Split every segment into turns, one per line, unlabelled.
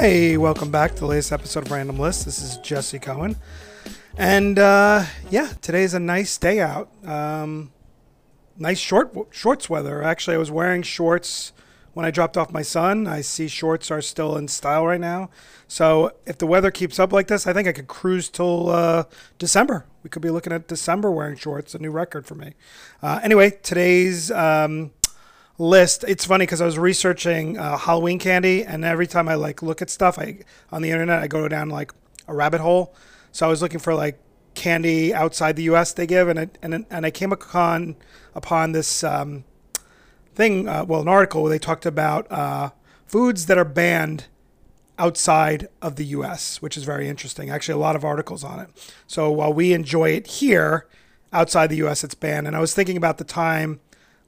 Hey, welcome back to the latest episode of Random List. This is Jesse Cohen. And uh, yeah, today's a nice day out. Um, nice short shorts weather. Actually, I was wearing shorts when I dropped off my son. I see shorts are still in style right now. So if the weather keeps up like this, I think I could cruise till uh, December. We could be looking at December wearing shorts, a new record for me. Uh, anyway, today's um, list. It's funny because I was researching uh, Halloween candy, and every time I like look at stuff, I on the internet, I go down like a rabbit hole. So I was looking for like candy outside the U.S. they give, and I, and and I came upon upon this um, thing. Uh, well, an article where they talked about uh, foods that are banned outside of the U.S., which is very interesting. Actually, a lot of articles on it. So while we enjoy it here, outside the U.S., it's banned. And I was thinking about the time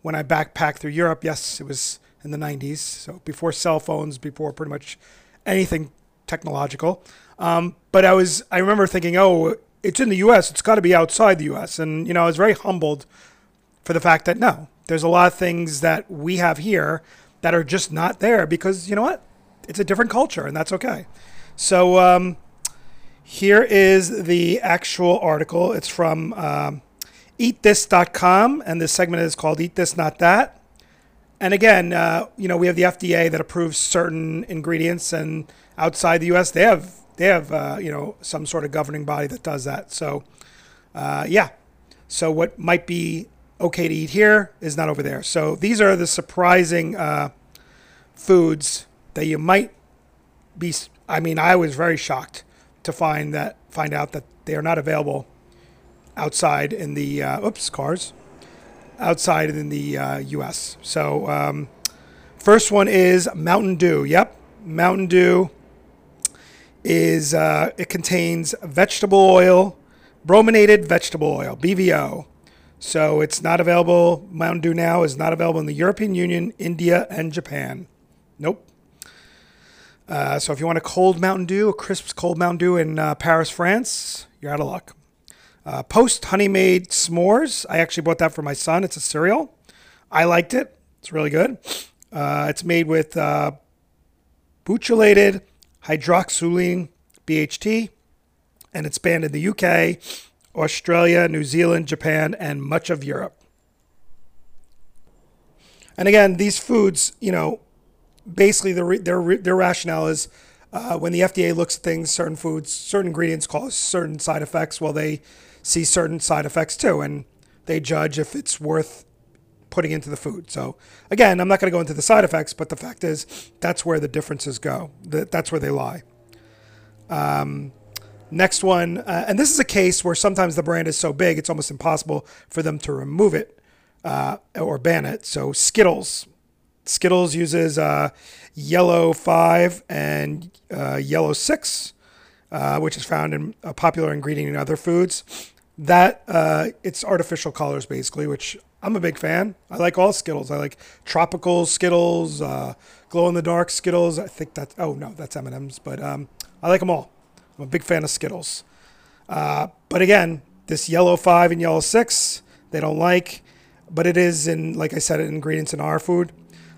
when I backpacked through Europe. Yes, it was in the 90s, so before cell phones, before pretty much anything technological. Um, but I was, I remember thinking, oh, it's in the U.S. It's got to be outside the U.S. And you know, I was very humbled for the fact that no, there's a lot of things that we have here that are just not there because you know what? It's a different culture, and that's okay. So um, here is the actual article. It's from um, eatthis.com, and this segment is called Eat This, Not That. And again, uh, you know, we have the FDA that approves certain ingredients, and outside the U.S., they have they have uh, you know some sort of governing body that does that. So, uh, yeah. So what might be okay to eat here is not over there. So these are the surprising uh, foods that you might be. I mean, I was very shocked to find that find out that they are not available outside in the uh, oops cars outside in the uh, U.S. So um, first one is Mountain Dew. Yep, Mountain Dew is uh, it contains vegetable oil, brominated vegetable oil (BVO). So it's not available. Mountain Dew now is not available in the European Union, India, and Japan. Nope. Uh, so if you want a cold Mountain Dew, a crisp cold Mountain Dew in uh, Paris, France, you're out of luck. Uh, Post Honey Maid S'mores. I actually bought that for my son. It's a cereal. I liked it. It's really good. Uh, it's made with uh, butylated hydroxylene BHT, and it's banned in the UK, Australia, New Zealand, Japan, and much of Europe. And again, these foods, you know, basically the, their their rationale is uh, when the FDA looks at things, certain foods, certain ingredients cause certain side effects. Well, they see certain side effects too, and they judge if it's worth putting into the food. So again, I'm not going to go into the side effects, but the fact is that's where the differences go. That's where they lie. Um, next one, uh, and this is a case where sometimes the brand is so big it's almost impossible for them to remove it uh, or ban it. So Skittles, Skittles uses uh, yellow five and uh, yellow six, uh, which is found in a popular ingredient in other foods. That uh, it's artificial colors basically, which I'm a big fan. I like all Skittles. I like tropical Skittles, uh, glow in the dark Skittles. I think that. Oh no, that's M and M's, but um, I like them all. I'm a big fan of Skittles. But again, this yellow five and yellow six, they don't like. But it is in, like I said, ingredients in our food.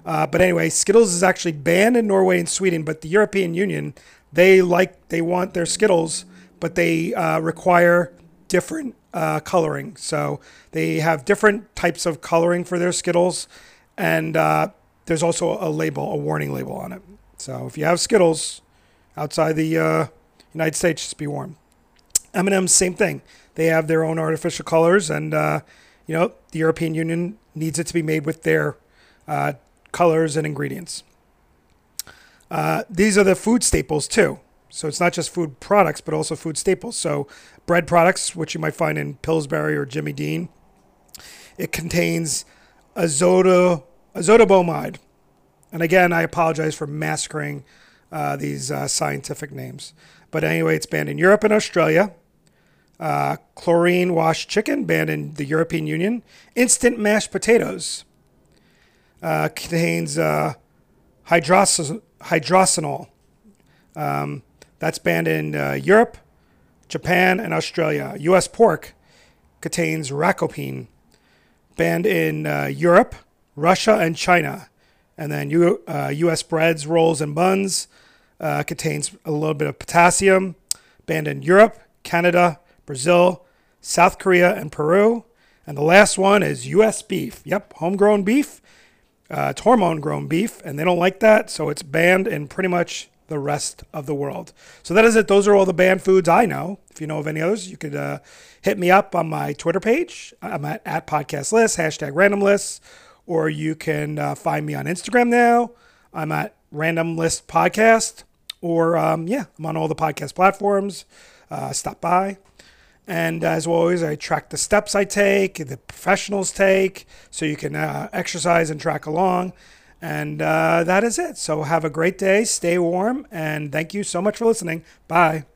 Uh, but anyway, Skittles is actually banned in Norway and Sweden, but the European Union they like they want their Skittles, but they uh, require different uh, coloring. So they have different types of coloring for their Skittles, and uh, there's also a label, a warning label on it. So if you have Skittles outside the uh, United States, just be warned. M&M's same thing. They have their own artificial colors, and uh, you know the European Union needs it to be made with their uh, colors and ingredients. Uh, these are the food staples too. So it's not just food products, but also food staples. So bread products, which you might find in Pillsbury or Jimmy Dean, it contains azoto, azotobomide. And again, I apologize for massacring uh, these uh, scientific names. But anyway, it's banned in Europe and Australia. Uh, chlorine washed chicken, banned in the European Union. Instant mashed potatoes uh, contains uh, hydrosanol. Um, that's banned in uh, Europe, Japan, and Australia. U.S. pork contains racopine, banned in uh, Europe, Russia, and China. And then U, uh, U.S. breads, rolls, and buns Uh, contains a little bit of potassium. Banned in Europe, Canada, Brazil, South Korea, and Peru. And the last one is U.S. beef. Yep, homegrown beef. Uh, it's hormone grown beef, and they don't like that, so it's banned in pretty much the rest of the world. So that is it. Those are all the banned foods I know. If you know of any others, you could uh, hit me up on my Twitter page. I'm at, at podcast list, hashtag random lists, or you can uh, find me on Instagram now. I'm at random list podcast, or um, yeah, I'm on all the podcast platforms. Uh, stop by. And as always, I track the steps I take, the professionals take, so you can uh, exercise and track along. And uh, that is it. So have a great day, stay warm, and thank you so much for listening. Bye.